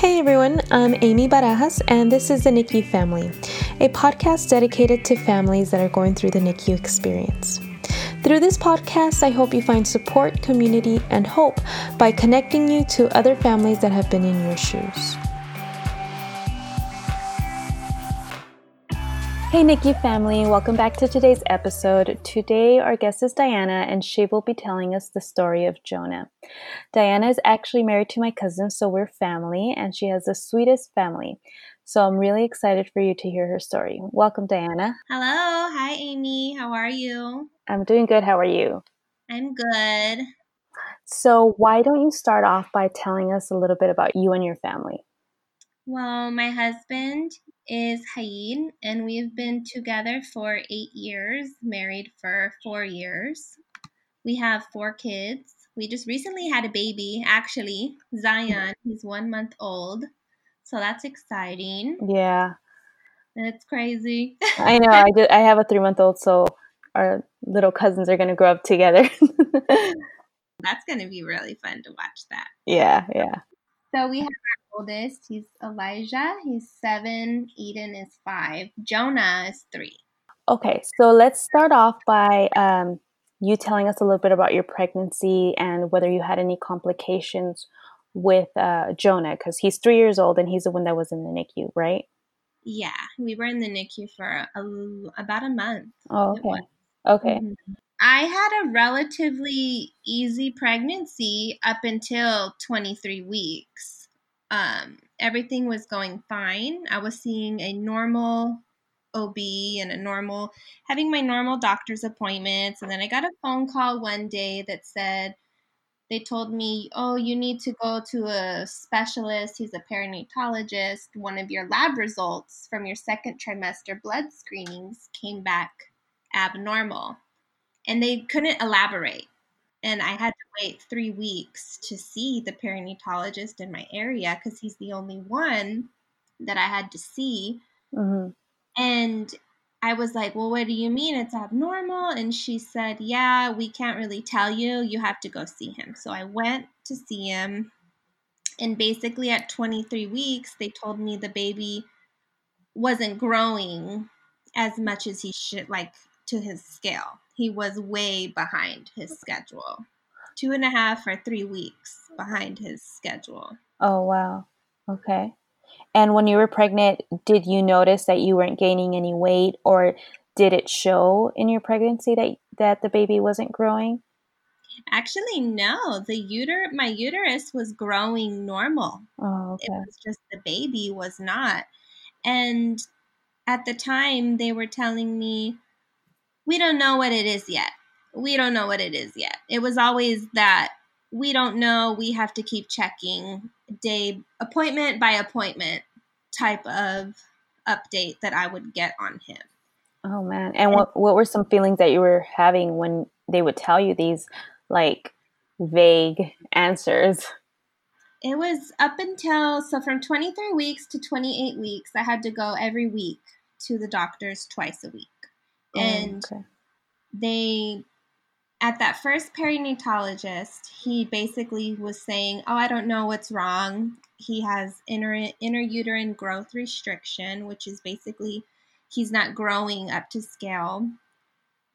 Hey everyone, I'm Amy Barajas, and this is the NICU Family, a podcast dedicated to families that are going through the NICU experience. Through this podcast, I hope you find support, community, and hope by connecting you to other families that have been in your shoes. Hey NICU family, welcome back to today's episode. Today, our guest is Diana, and she will be telling us the story of Jonah. Diana is actually married to my cousin, so we're family, and she has the sweetest family. So I'm really excited for you to hear her story. Welcome, Diana. Hello. Hi, Amy. How are you? I'm doing good. How are you? I'm good. So, why don't you start off by telling us a little bit about you and your family? Well, my husband is Haid, and we've been together for eight years, married for four years. We have four kids. We just recently had a baby, actually, Zion. He's one month old. So that's exciting. Yeah. It's crazy. I know. I did. I have a three month old, so our little cousins are going to grow up together. that's going to be really fun to watch that. Yeah, yeah. So we have our oldest. He's Elijah. He's seven. Eden is five. Jonah is three. Okay, so let's start off by um, you telling us a little bit about your pregnancy and whether you had any complications with uh, Jonah, because he's three years old and he's the one that was in the NICU, right? Yeah, we were in the NICU for a, about a month. Oh, okay. Okay. Mm-hmm. I had a relatively easy pregnancy up until 23 weeks. Um, everything was going fine. I was seeing a normal OB and a normal, having my normal doctor's appointments. And then I got a phone call one day that said, they told me, oh, you need to go to a specialist. He's a perinatologist. One of your lab results from your second trimester blood screenings came back abnormal. And they couldn't elaborate. And I had to wait three weeks to see the perinatologist in my area because he's the only one that I had to see. Mm-hmm. And I was like, Well, what do you mean it's abnormal? And she said, Yeah, we can't really tell you. You have to go see him. So I went to see him. And basically, at 23 weeks, they told me the baby wasn't growing as much as he should, like to his scale. He was way behind his schedule. Two and a half or three weeks behind his schedule. Oh, wow. Okay. And when you were pregnant, did you notice that you weren't gaining any weight or did it show in your pregnancy that that the baby wasn't growing? Actually, no. The uter my uterus was growing normal. Oh, okay. It was just the baby was not. And at the time they were telling me we don't know what it is yet. We don't know what it is yet. It was always that we don't know. We have to keep checking day appointment by appointment type of update that I would get on him. Oh man. And what what were some feelings that you were having when they would tell you these like vague answers? It was up until so from 23 weeks to 28 weeks I had to go every week to the doctors twice a week. Oh, and okay. they at that first perinatologist, he basically was saying, "Oh, I don't know what's wrong. He has inner intrauterine growth restriction, which is basically he's not growing up to scale."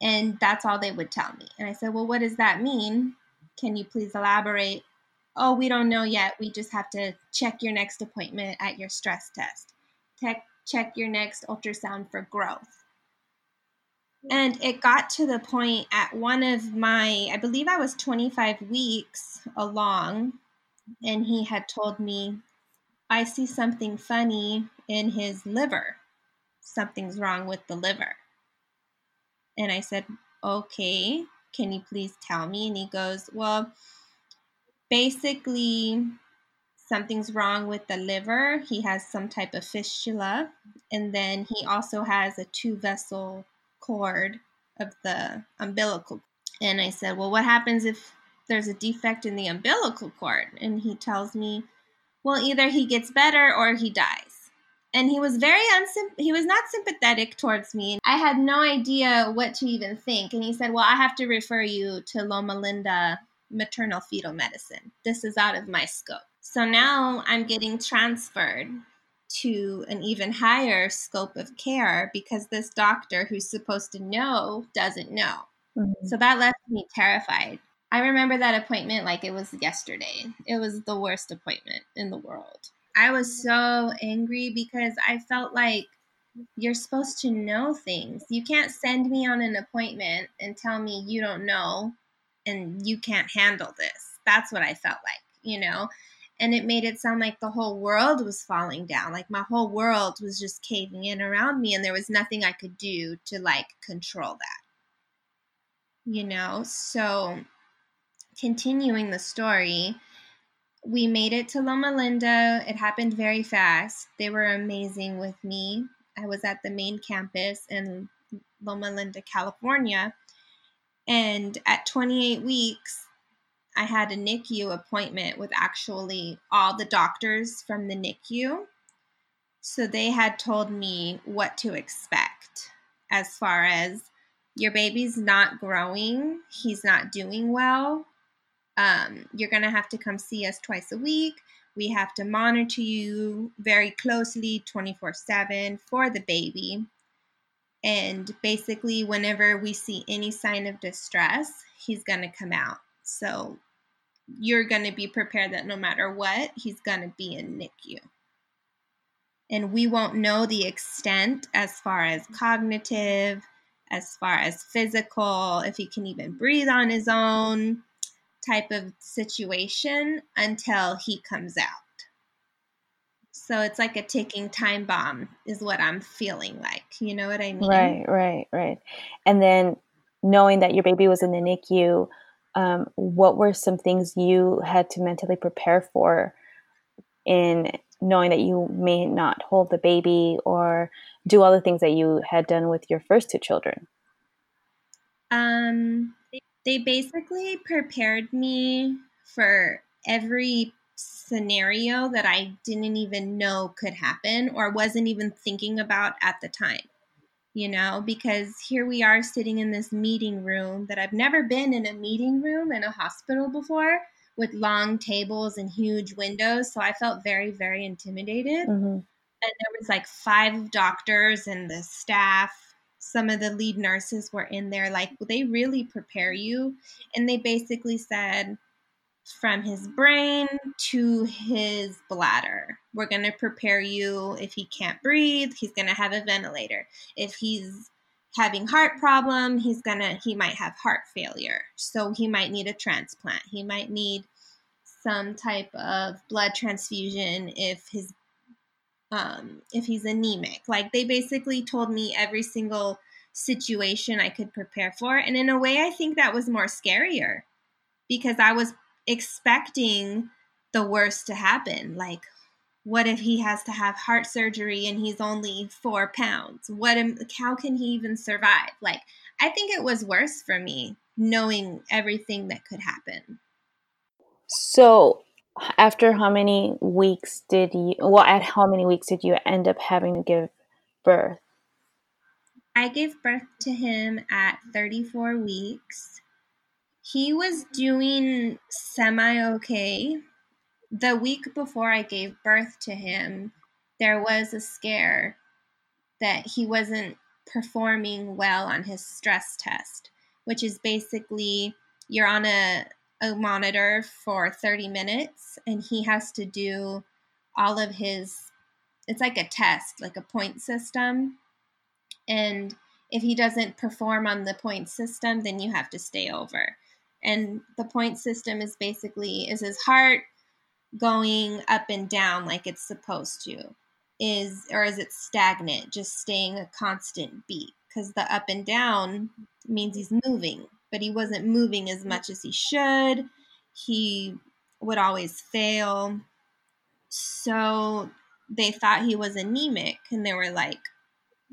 And that's all they would tell me. And I said, "Well, what does that mean? Can you please elaborate?" "Oh, we don't know yet. We just have to check your next appointment at your stress test. Check check your next ultrasound for growth." And it got to the point at one of my, I believe I was 25 weeks along, and he had told me, I see something funny in his liver. Something's wrong with the liver. And I said, Okay, can you please tell me? And he goes, Well, basically, something's wrong with the liver. He has some type of fistula. And then he also has a two vessel cord of the umbilical. And I said, Well, what happens if there's a defect in the umbilical cord? And he tells me, Well, either he gets better or he dies. And he was very unsymp- he was not sympathetic towards me. I had no idea what to even think. And he said, Well, I have to refer you to Loma Linda maternal fetal medicine. This is out of my scope. So now I'm getting transferred to an even higher scope of care because this doctor who's supposed to know doesn't know. Mm-hmm. So that left me terrified. I remember that appointment like it was yesterday. It was the worst appointment in the world. I was so angry because I felt like you're supposed to know things. You can't send me on an appointment and tell me you don't know and you can't handle this. That's what I felt like, you know? And it made it sound like the whole world was falling down. Like my whole world was just caving in around me and there was nothing I could do to like control that. You know? So continuing the story, we made it to Loma Linda. It happened very fast. They were amazing with me. I was at the main campus in Loma Linda, California. And at 28 weeks, I had a NICU appointment with actually all the doctors from the NICU. So they had told me what to expect as far as your baby's not growing, he's not doing well. Um, you're going to have to come see us twice a week. We have to monitor you very closely 24 7 for the baby. And basically, whenever we see any sign of distress, he's going to come out. So you're going to be prepared that no matter what, he's going to be in NICU. And we won't know the extent as far as cognitive, as far as physical, if he can even breathe on his own type of situation until he comes out. So it's like a ticking time bomb, is what I'm feeling like. You know what I mean? Right, right, right. And then knowing that your baby was in the NICU, um, what were some things you had to mentally prepare for in knowing that you may not hold the baby or do all the things that you had done with your first two children? Um, they basically prepared me for every scenario that I didn't even know could happen or wasn't even thinking about at the time. You know, because here we are sitting in this meeting room that I've never been in a meeting room in a hospital before with long tables and huge windows. So I felt very, very intimidated. Mm-hmm. And there was like five doctors and the staff some of the lead nurses were in there like they really prepare you and they basically said from his brain to his bladder we're going to prepare you if he can't breathe he's going to have a ventilator if he's having heart problem he's going to he might have heart failure so he might need a transplant he might need some type of blood transfusion if his um, if he's anemic. Like they basically told me every single situation I could prepare for. And in a way, I think that was more scarier because I was expecting the worst to happen. Like, what if he has to have heart surgery and he's only four pounds? What? Am, how can he even survive? Like, I think it was worse for me knowing everything that could happen. So, after how many weeks did you well at how many weeks did you end up having to give birth i gave birth to him at 34 weeks he was doing semi okay the week before i gave birth to him there was a scare that he wasn't performing well on his stress test which is basically you're on a a monitor for 30 minutes and he has to do all of his it's like a test like a point system. And if he doesn't perform on the point system then you have to stay over and the point system is basically is his heart going up and down like it's supposed to is or is it stagnant just staying a constant beat because the up and down means he's moving but he wasn't moving as much as he should. He would always fail. So they thought he was anemic and they were like,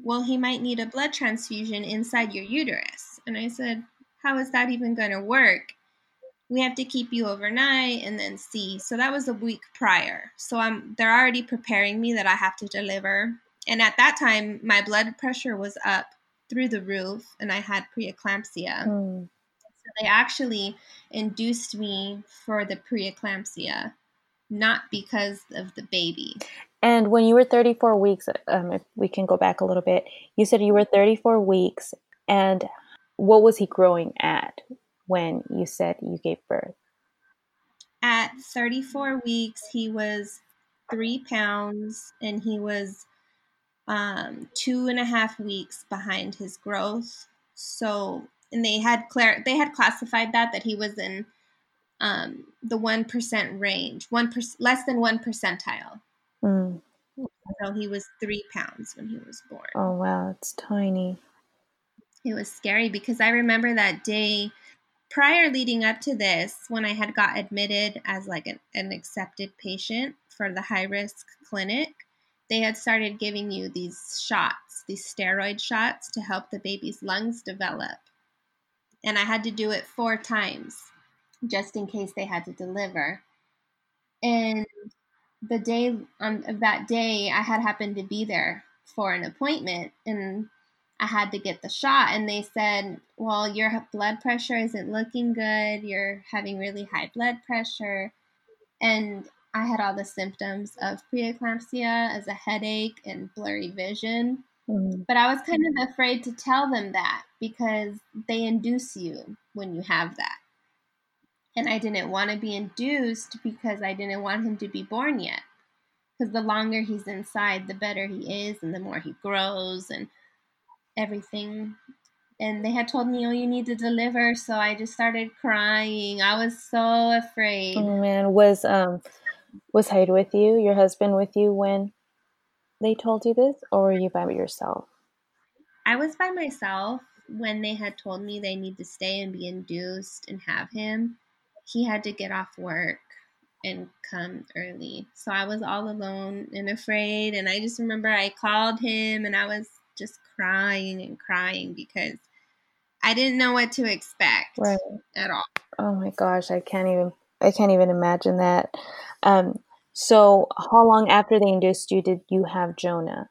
well, he might need a blood transfusion inside your uterus. And I said, how is that even going to work? We have to keep you overnight and then see. So that was a week prior. So I'm they're already preparing me that I have to deliver. And at that time, my blood pressure was up through the roof and I had preeclampsia. Mm. So they actually induced me for the preeclampsia not because of the baby. And when you were 34 weeks, um, if we can go back a little bit, you said you were 34 weeks, and what was he growing at when you said you gave birth? At 34 weeks, he was three pounds and he was um, two and a half weeks behind his growth. So, and they had clar- they had classified that that he was in um, the one percent range, one per- less than one percentile. Mm. So he was three pounds when he was born. Oh wow, it's tiny. It was scary because I remember that day prior leading up to this when I had got admitted as like an, an accepted patient for the high risk clinic they had started giving you these shots, these steroid shots to help the baby's lungs develop. And I had to do it four times just in case they had to deliver. And the day on that day, I had happened to be there for an appointment and I had to get the shot. And they said, Well, your blood pressure isn't looking good. You're having really high blood pressure. And I had all the symptoms of preeclampsia as a headache and blurry vision. Mm. But I was kind of afraid to tell them that because they induce you when you have that. And I didn't want to be induced because I didn't want him to be born yet. Because the longer he's inside, the better he is, and the more he grows and everything. And they had told me, oh, you need to deliver. So I just started crying. I was so afraid. Oh, man. Was, um, was Haid with you, your husband with you when they told you this, or were you by yourself? I was by myself when they had told me they need to stay and be induced and have him. He had to get off work and come early. So I was all alone and afraid. And I just remember I called him and I was just crying and crying because I didn't know what to expect right. at all. Oh my gosh, I can't even I can't even imagine that. Um, so, how long after they induced you did you have Jonah?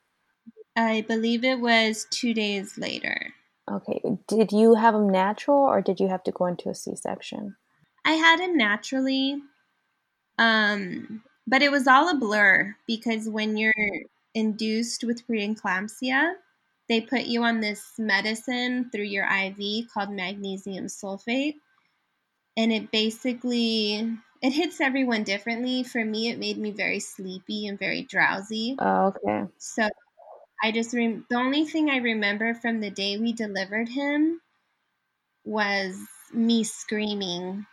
I believe it was two days later. Okay. Did you have him natural or did you have to go into a C section? I had him naturally. Um, but it was all a blur because when you're induced with preeclampsia, they put you on this medicine through your IV called magnesium sulfate. And it basically it hits everyone differently. For me, it made me very sleepy and very drowsy. Oh, okay. So I just rem- the only thing I remember from the day we delivered him was me screaming.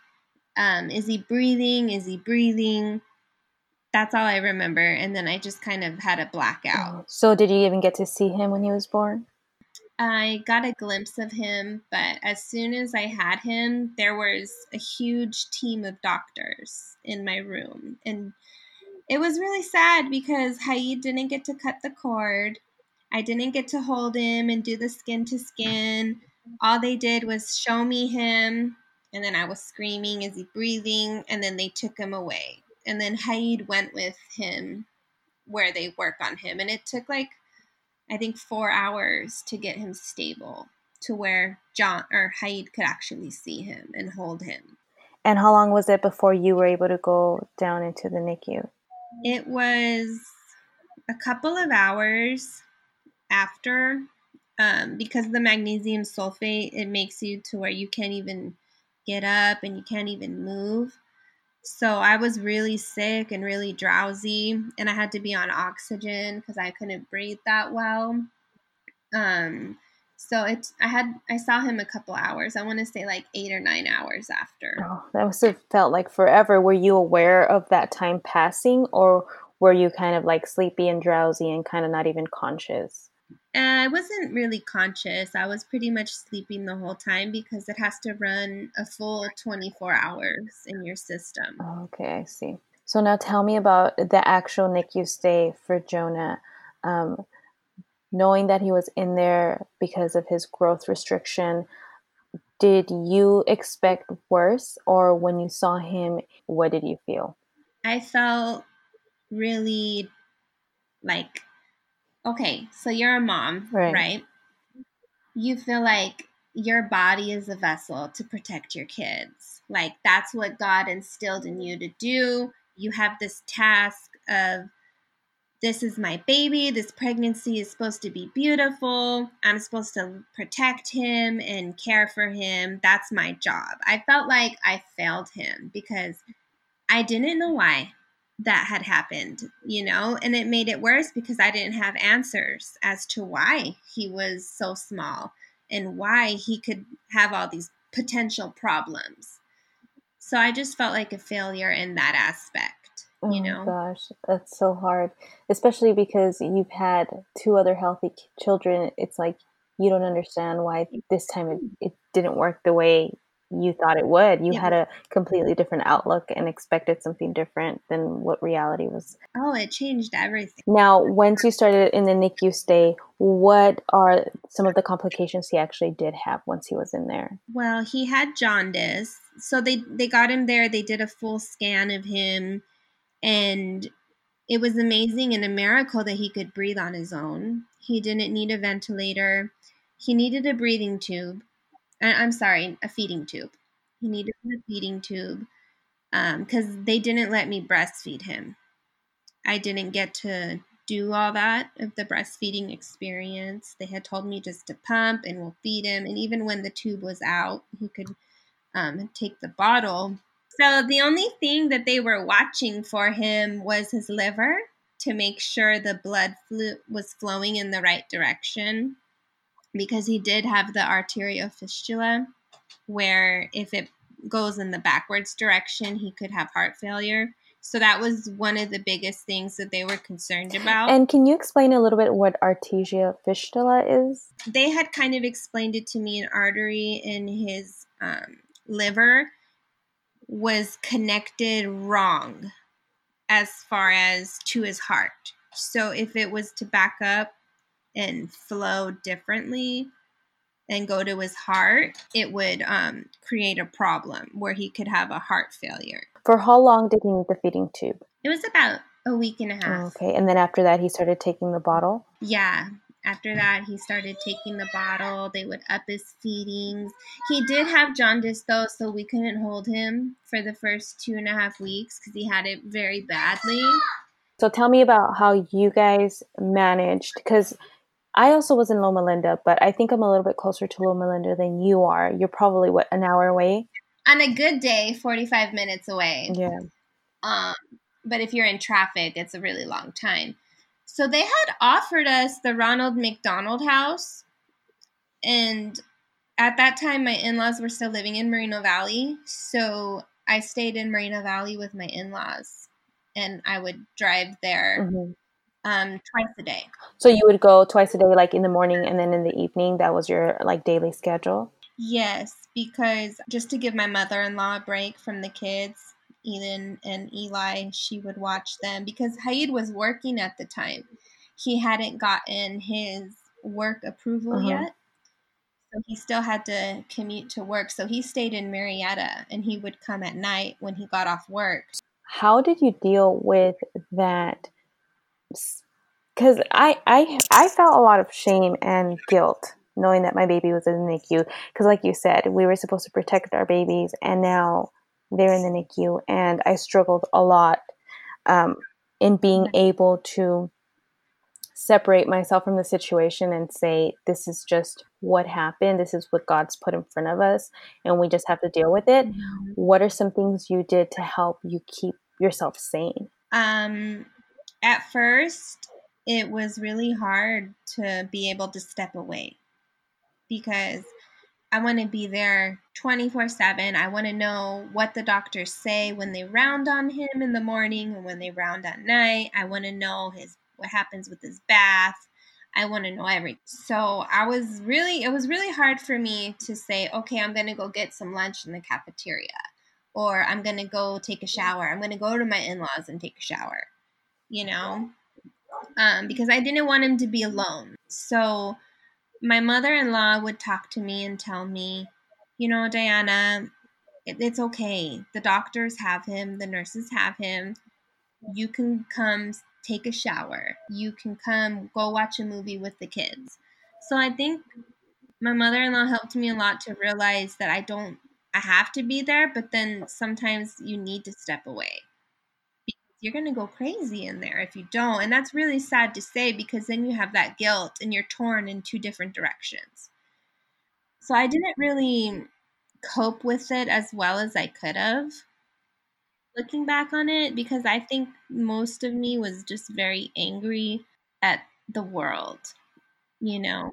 Um, is he breathing? Is he breathing? That's all I remember. And then I just kind of had a blackout. Oh, so, did you even get to see him when he was born? I got a glimpse of him, but as soon as I had him, there was a huge team of doctors in my room. And it was really sad because Haid didn't get to cut the cord. I didn't get to hold him and do the skin to skin. All they did was show me him, and then I was screaming, Is he breathing? And then they took him away. And then Haid went with him where they work on him. And it took like I think four hours to get him stable to where John or Haid could actually see him and hold him. And how long was it before you were able to go down into the NICU? It was a couple of hours after, um, because the magnesium sulfate it makes you to where you can't even get up and you can't even move. So I was really sick and really drowsy, and I had to be on oxygen because I couldn't breathe that well. Um, so it, I had, I saw him a couple hours. I want to say like eight or nine hours after. Oh, that must have felt like forever. Were you aware of that time passing, or were you kind of like sleepy and drowsy and kind of not even conscious? I wasn't really conscious. I was pretty much sleeping the whole time because it has to run a full 24 hours in your system. Okay, I see. So now tell me about the actual NICU stay for Jonah. Um, knowing that he was in there because of his growth restriction, did you expect worse, or when you saw him, what did you feel? I felt really like okay, so you're a mom, right. right? You feel like your body is a vessel to protect your kids. Like that's what God instilled in you to do. you have this task of this is my baby. This pregnancy is supposed to be beautiful. I'm supposed to protect him and care for him. That's my job. I felt like I failed him because I didn't know why that had happened, you know, and it made it worse because I didn't have answers as to why he was so small and why he could have all these potential problems. So I just felt like a failure in that aspect. Oh you know gosh, that's so hard, especially because you've had two other healthy children. It's like you don't understand why this time it, it didn't work the way you thought it would. You yeah. had a completely different outlook and expected something different than what reality was. Oh, it changed everything. Now, once you started in the NICU stay, what are some of the complications he actually did have once he was in there? Well, he had jaundice. So they they got him there, they did a full scan of him and it was amazing and a miracle that he could breathe on his own. He didn't need a ventilator. He needed a breathing tube. I'm sorry, a feeding tube. He needed a feeding tube because um, they didn't let me breastfeed him. I didn't get to do all that of the breastfeeding experience. They had told me just to pump and we'll feed him. And even when the tube was out, he could um, take the bottle so the only thing that they were watching for him was his liver to make sure the blood flu- was flowing in the right direction because he did have the arterial fistula where if it goes in the backwards direction he could have heart failure. So that was one of the biggest things that they were concerned about. And can you explain a little bit what arterial fistula is? They had kind of explained it to me an artery in his um, liver was connected wrong as far as to his heart. So if it was to back up and flow differently and go to his heart, it would um, create a problem where he could have a heart failure. For how long did he need the feeding tube? It was about a week and a half. okay, and then after that, he started taking the bottle? Yeah, after that, he started taking the bottle. They would up his feedings. He did have jaundice though, so we couldn't hold him for the first two and a half weeks because he had it very badly. So tell me about how you guys managed because I also was in Loma Linda, but I think I'm a little bit closer to Loma Linda than you are. You're probably what an hour away. On a good day, 45 minutes away. Yeah. Um, but if you're in traffic, it's a really long time. So they had offered us the Ronald McDonald House, and at that time, my in laws were still living in Moreno Valley. So I stayed in Moreno Valley with my in laws, and I would drive there mm-hmm. Um, twice a day. So you would go twice a day, like in the morning and then in the evening. That was your like daily schedule. Yes, because just to give my mother in law a break from the kids, Eden and Eli, she would watch them because Haid was working at the time. He hadn't gotten his work approval uh-huh. yet. So he still had to commute to work. So he stayed in Murrieta and he would come at night when he got off work. How did you deal with that? Because I, I, I felt a lot of shame and guilt knowing that my baby was in the NICU. Because, like you said, we were supposed to protect our babies, and now they're in the NICU, and I struggled a lot um, in being able to separate myself from the situation and say, this is just what happened. This is what God's put in front of us, and we just have to deal with it. Mm-hmm. What are some things you did to help you keep yourself sane? Um, at first, it was really hard to be able to step away because I want to be there 24 7. I want to know what the doctors say when they round on him in the morning and when they round at night. I want to know his what happens with his bath. I want to know everything. So I was really, it was really hard for me to say, okay, I'm going to go get some lunch in the cafeteria, or I'm going to go take a shower. I'm going to go to my in laws and take a shower, you know, um, because I didn't want him to be alone. So my mother in law would talk to me and tell me, you know, Diana, it, it's okay. The doctors have him, the nurses have him. You can come take a shower. You can come go watch a movie with the kids. So I think my mother in law helped me a lot to realize that I don't, I have to be there, but then sometimes you need to step away you're going to go crazy in there if you don't. And that's really sad to say because then you have that guilt and you're torn in two different directions. So I didn't really cope with it as well as I could have looking back on it because I think most of me was just very angry at the world, you know.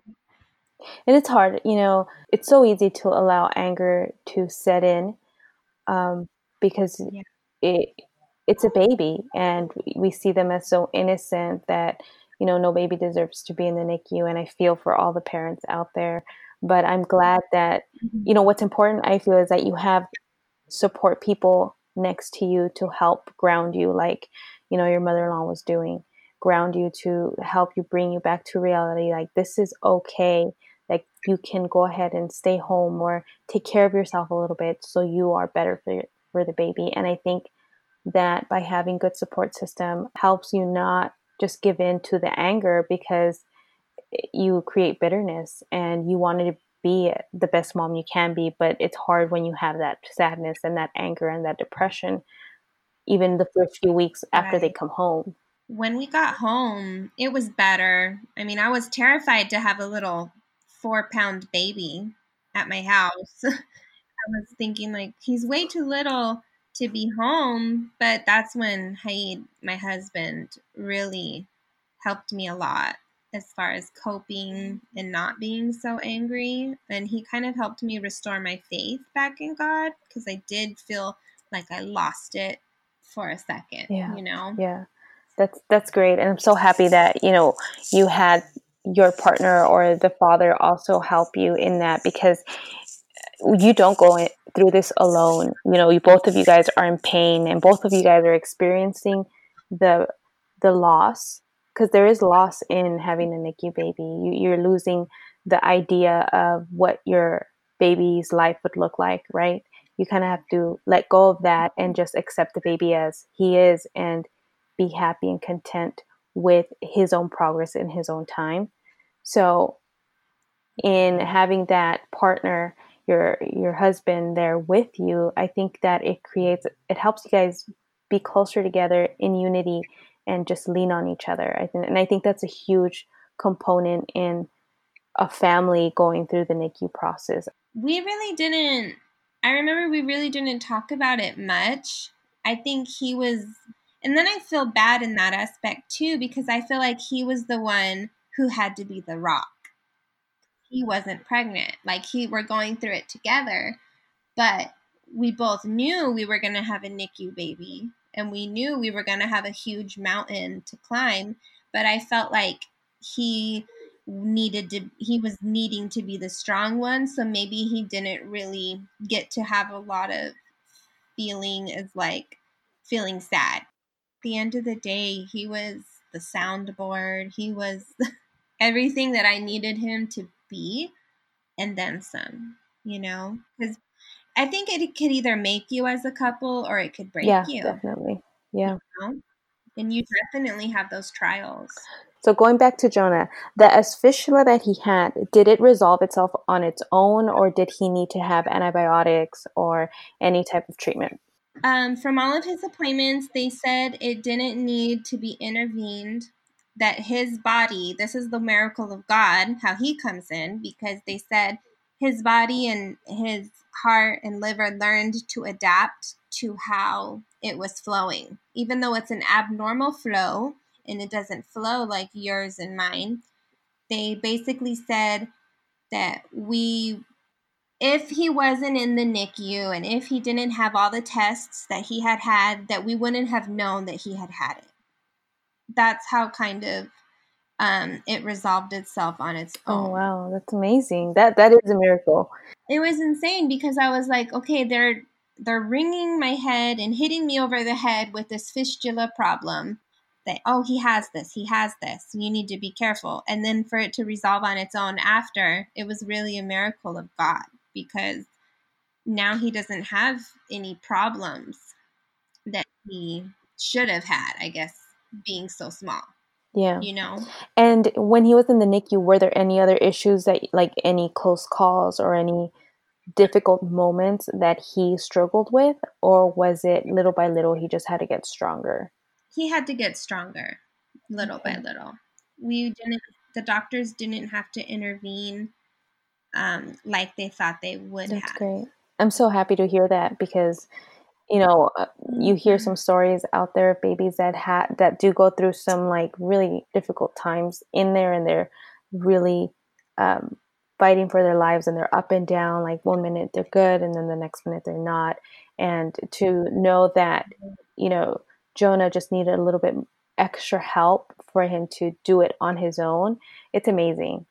And it's hard, you know, it's so easy to allow anger to set in um, because yeah. it it's a baby and we see them as so innocent that you know no baby deserves to be in the NICU and I feel for all the parents out there but I'm glad that mm-hmm. you know what's important I feel is that you have support people next to you to help ground you like you know your mother-in-law was doing ground you to help you bring you back to reality like this is okay like you can go ahead and stay home or take care of yourself a little bit so you are better for for the baby and I think that by having good support system helps you not just give in to the anger because you create bitterness and you wanted to be the best mom you can be but it's hard when you have that sadness and that anger and that depression even the first few weeks after right. they come home. When we got home it was better. I mean i was terrified to have a little four pound baby at my house. I was thinking like he's way too little to be home. But that's when Haid, my husband, really helped me a lot as far as coping and not being so angry. And he kind of helped me restore my faith back in God because I did feel like I lost it for a second, yeah. you know? Yeah. That's that's great. And I'm so happy that, you know, you had your partner or the father also help you in that because you don't go through this alone. You know, you, both of you guys are in pain, and both of you guys are experiencing the the loss because there is loss in having a NICU baby. You, you're losing the idea of what your baby's life would look like, right? You kind of have to let go of that and just accept the baby as he is and be happy and content with his own progress in his own time. So, in having that partner your your husband there with you i think that it creates it helps you guys be closer together in unity and just lean on each other i think and i think that's a huge component in a family going through the nicu process. We really didn't i remember we really didn't talk about it much. I think he was and then i feel bad in that aspect too because i feel like he was the one who had to be the rock he wasn't pregnant. Like he we're going through it together, but we both knew we were going to have a NICU baby and we knew we were going to have a huge mountain to climb, but I felt like he needed to he was needing to be the strong one, so maybe he didn't really get to have a lot of feeling as like feeling sad. At the end of the day, he was the soundboard. He was everything that I needed him to be and then some, you know? Because I think it could either make you as a couple or it could break yeah, you. Definitely. Yeah. You know? And you definitely have those trials. So going back to Jonah, the fistula that he had, did it resolve itself on its own or did he need to have antibiotics or any type of treatment? Um, from all of his appointments, they said it didn't need to be intervened that his body, this is the miracle of God, how he comes in, because they said his body and his heart and liver learned to adapt to how it was flowing. Even though it's an abnormal flow and it doesn't flow like yours and mine, they basically said that we if he wasn't in the NICU and if he didn't have all the tests that he had had, that we wouldn't have known that he had had it that's how kind of um, it resolved itself on its oh, own. Oh wow, that's amazing. That that is a miracle. It was insane because I was like, okay, they're they're ringing my head and hitting me over the head with this fistula problem. That oh, he has this, he has this. You need to be careful. And then for it to resolve on its own after, it was really a miracle of God because now he doesn't have any problems that he should have had, I guess being so small. Yeah. You know? And when he was in the NICU, were there any other issues that, like any close calls or any difficult moments that he struggled with? Or was it little by little he just had to get stronger? he had to get stronger little by little. We didn't the doctors didn't have to intervene um, like they thought they would That's have. great. I'm so happy to hear that because you know uh, you hear some stories out there of babies that had that do go through some like really difficult times in there and they're really um, fighting for their lives and they're up and down like one minute they're good and then the next minute they're not. And to know that you know jonah just needed a little bit extra help for him to do it on his own it's amazing.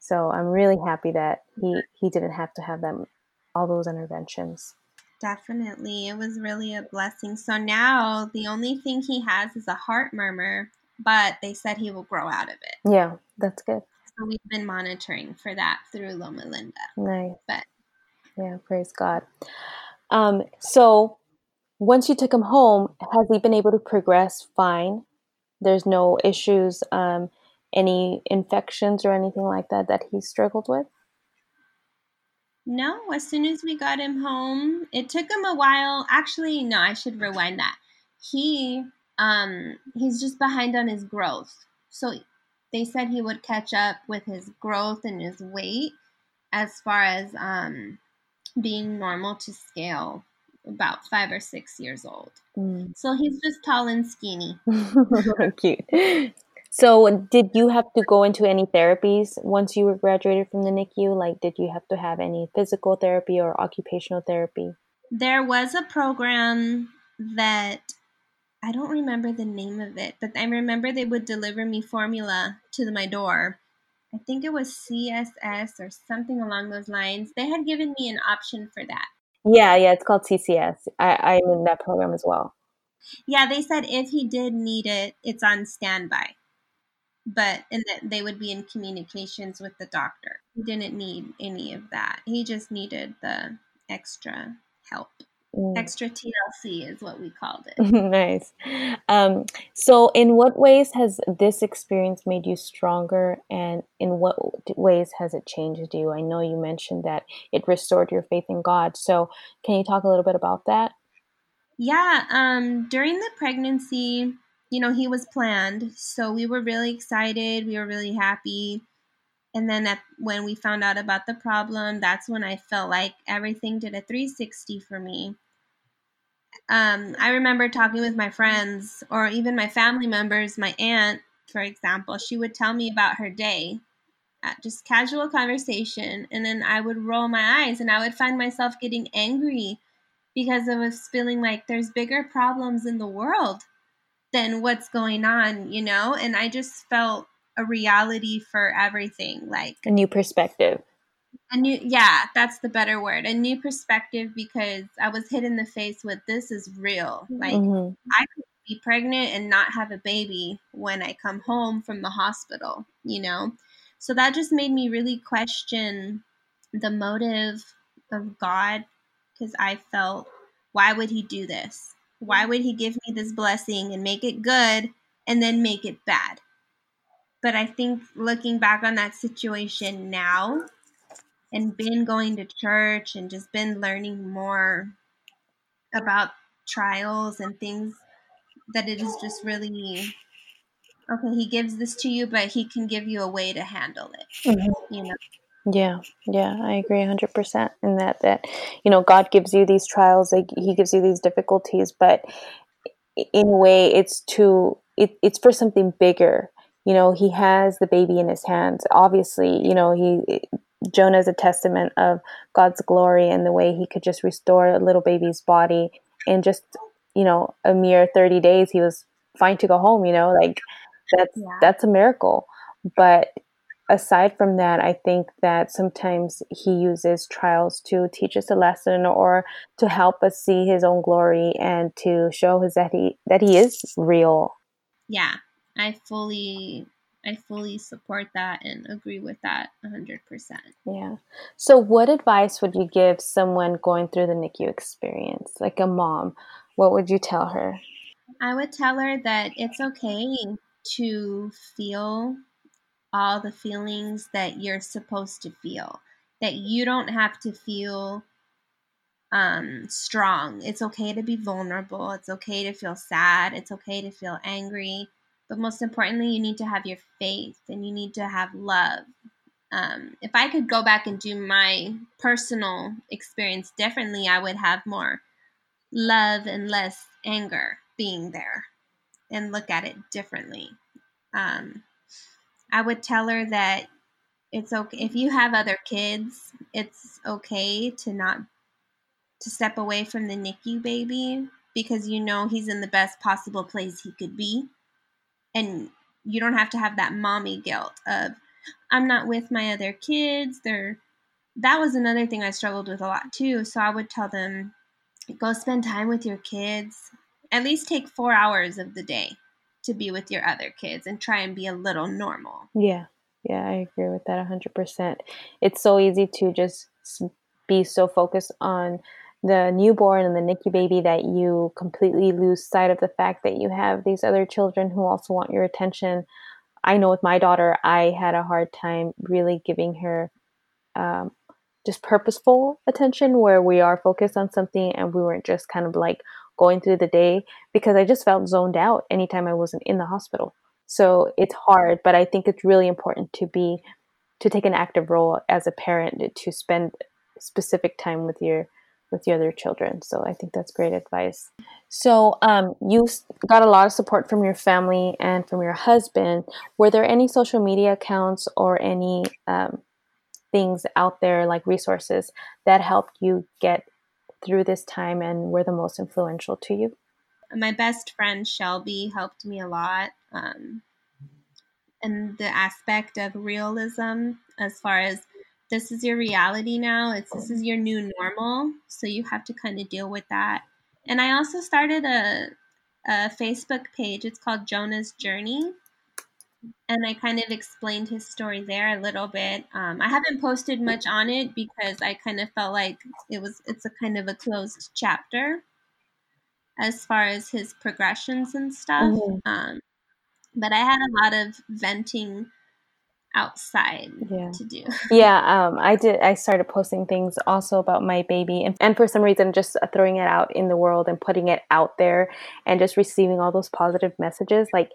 So i'm really happy that he he didn't have to have them all those interventions definitely it was really a blessing. So now the only thing he has is a heart murmur but they said he will grow out of it. Yeah that's good. So we've been monitoring for that through loma linda. Nice. But yeah praise god. Um, so once you took him home, has he been able to progress fine? There's no issues, um, any infections or anything like that that he struggled with? No, as soon as we got him home, it took him a while. Actually, no, I should rewind that. He um he's just behind on his growth. So they said he would catch up with his growth and his weight as far as um being normal to scale about five or six years old. Mm. So he's just tall and skinny. Cute. So, did you have to go into any therapies once you were graduated from the NICU? Like, did you have to have any physical therapy or occupational therapy? There was a program that I don't remember the name of it, but I remember they would deliver me formula to my door I think it was CSS or something along those lines. They had given me an option for that. Yeah, yeah, it's called CCS. I, I'm in that program as well. Yeah, they said if he did need it, it's on standby. But and that they would be in communications with the doctor. He didn't need any of that. He just needed the extra help. Mm. Extra TLC is what we called it. nice. Um, so, in what ways has this experience made you stronger, and in what ways has it changed you? I know you mentioned that it restored your faith in God. So, can you talk a little bit about that? Yeah. Um, during the pregnancy, you know, he was planned. So, we were really excited. We were really happy. And then at, when we found out about the problem, that's when I felt like everything did a 360 for me. Um, I remember talking with my friends or even my family members, my aunt, for example, she would tell me about her day, uh, just casual conversation. And then I would roll my eyes and I would find myself getting angry because I was feeling like there's bigger problems in the world than what's going on, you know? And I just felt a reality for everything like a new perspective a new yeah that's the better word a new perspective because i was hit in the face with this is real like mm-hmm. i could be pregnant and not have a baby when i come home from the hospital you know so that just made me really question the motive of god because i felt why would he do this why would he give me this blessing and make it good and then make it bad but I think looking back on that situation now and been going to church and just been learning more about trials and things that it is just really okay he gives this to you but he can give you a way to handle it mm-hmm. you know yeah yeah i agree 100% in that that you know god gives you these trials like he gives you these difficulties but in a way it's to it, it's for something bigger. You know he has the baby in his hands. Obviously you know he jonah is a testament of god's glory and the way he could just restore a little baby's body in just you know a mere 30 days he was fine to go home you know like that's yeah. that's a miracle. But aside from that i think that sometimes he uses trials to teach us a lesson or to help us see his own glory and to show us that he that he is real yeah I fully I fully support that and agree with that 100%. Yeah. So what advice would you give someone going through the NICU experience, like a mom? What would you tell her? I would tell her that it's okay to feel all the feelings that you're supposed to feel. That you don't have to feel um, strong. It's okay to be vulnerable. It's okay to feel sad. It's okay to feel angry. But most importantly, you need to have your faith and you need to have love. Um, if I could go back and do my personal experience differently, I would have more love and less anger being there and look at it differently. Um, I would tell her that it's okay if you have other kids, it's okay to not to step away from the NICU baby because you know he's in the best possible place he could be. And you don't have to have that mommy guilt of I'm not with my other kids. They're that was another thing I struggled with a lot too. So I would tell them, go spend time with your kids. At least take four hours of the day to be with your other kids and try and be a little normal. Yeah. Yeah, I agree with that 100%. It's so easy to just be so focused on the newborn and the NICU baby that you completely lose sight of the fact that you have these other children who also want your attention. I know with my daughter, I had a hard time really giving her um, just purposeful attention where we are focused on something and we weren't just kind of like going through the day because I just felt zoned out anytime I wasn't in the hospital. So it's hard, but I think it's really important to be to take an active role as a parent to spend specific time with your with the other children. So I think that's great advice. So um, you got a lot of support from your family and from your husband. Were there any social media accounts or any um, things out there like resources that helped you get through this time and were the most influential to you? My best friend Shelby helped me a lot. Um, and the aspect of realism as far as this is your reality now. It's this is your new normal. So you have to kind of deal with that. And I also started a a Facebook page. It's called Jonah's Journey. And I kind of explained his story there a little bit. Um, I haven't posted much on it because I kind of felt like it was it's a kind of a closed chapter as far as his progressions and stuff. Mm-hmm. Um, but I had a lot of venting outside yeah. to do. yeah, um, I did. I started posting things also about my baby, and, and for some reason, just throwing it out in the world and putting it out there, and just receiving all those positive messages, like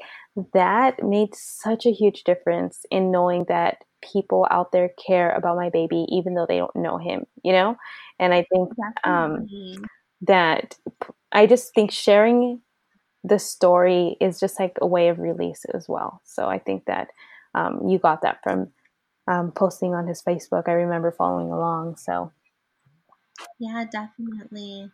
that made such a huge difference in knowing that people out there care about my baby, even though they don't know him. You know, and I think um, that I just think sharing the story is just like a way of release as well. So I think that um, you got that from um, posting on his Facebook. I remember following along. So, yeah, definitely.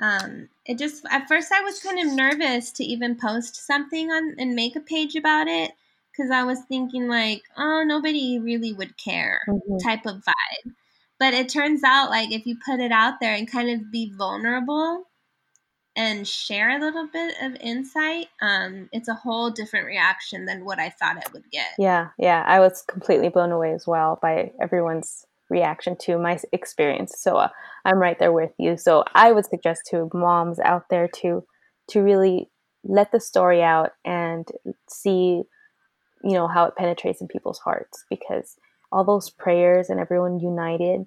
Um, it just at first I was kind of nervous to even post something on and make a page about it because I was thinking like, oh, nobody really would care mm-hmm. type of vibe. But it turns out like if you put it out there and kind of be vulnerable, and share a little bit of insight, um, it's a whole different reaction than what I thought it would get. Yeah, yeah. I was completely blown away as well by everyone's reaction to my experience. So uh, I'm right there with you. So I would suggest to moms out there to to really let the story out and see, you know, how it penetrates in people's hearts because all those prayers and everyone united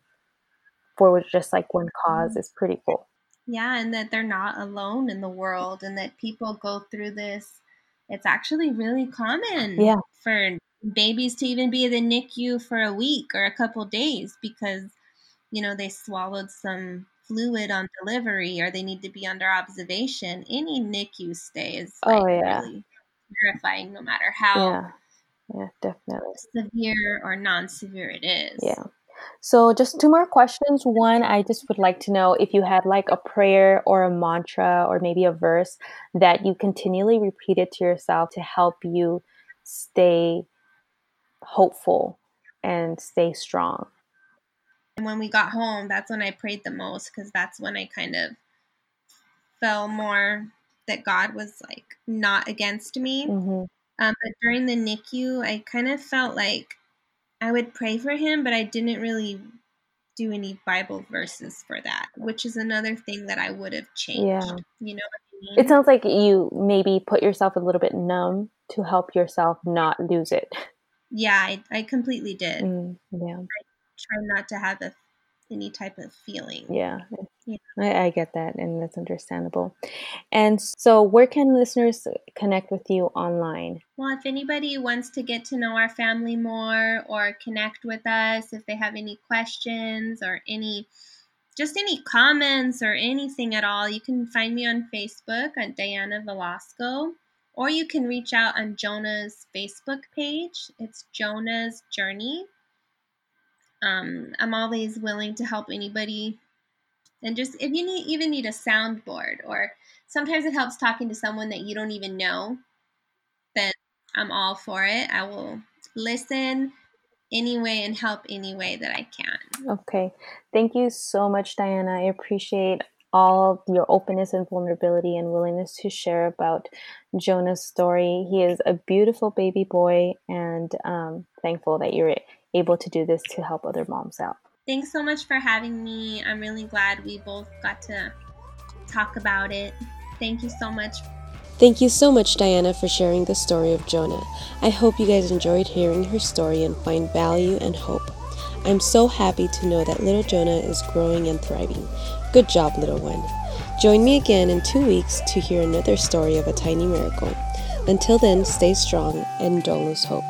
for just like one cause mm-hmm. is pretty cool. Yeah, and that they're not alone in the world and that people go through this. It's actually really common yeah. for babies to even be at the NICU for a week or a couple days because, you know, they swallowed some fluid on delivery or they need to be under observation. Any NICU stay is oh, like oh, yeah. really terrifying no matter how yeah. Yeah, definitely. severe or non severe it is. Yeah. So, just two more questions. One, I just would like to know if you had like a prayer or a mantra or maybe a verse that you continually repeated to yourself to help you stay hopeful and stay strong. And when we got home, that's when I prayed the most because that's when I kind of felt more that God was like not against me. Mm-hmm. Um, but during the NICU, I kind of felt like I would pray for him, but I didn't really do any Bible verses for that, which is another thing that I would have changed. Yeah. You know I mean? It sounds like you maybe put yourself a little bit numb to help yourself not lose it. Yeah, I, I completely did. Mm, yeah. I try not to have a any type of feeling. Yeah. Yeah. I, I get that, and that's understandable. And so, where can listeners connect with you online? Well, if anybody wants to get to know our family more or connect with us, if they have any questions or any just any comments or anything at all, you can find me on Facebook at Diana Velasco, or you can reach out on Jonah's Facebook page. It's Jonah's Journey. Um, I'm always willing to help anybody. And just if you need even need a soundboard or sometimes it helps talking to someone that you don't even know, then I'm all for it. I will listen anyway and help any way that I can. Okay. Thank you so much, Diana. I appreciate all your openness and vulnerability and willingness to share about Jonah's story. He is a beautiful baby boy, and um, thankful that you're able to do this to help other moms out. Thanks so much for having me. I'm really glad we both got to talk about it. Thank you so much. Thank you so much, Diana, for sharing the story of Jonah. I hope you guys enjoyed hearing her story and find value and hope. I'm so happy to know that little Jonah is growing and thriving. Good job, little one. Join me again in two weeks to hear another story of a tiny miracle. Until then, stay strong and don't lose hope.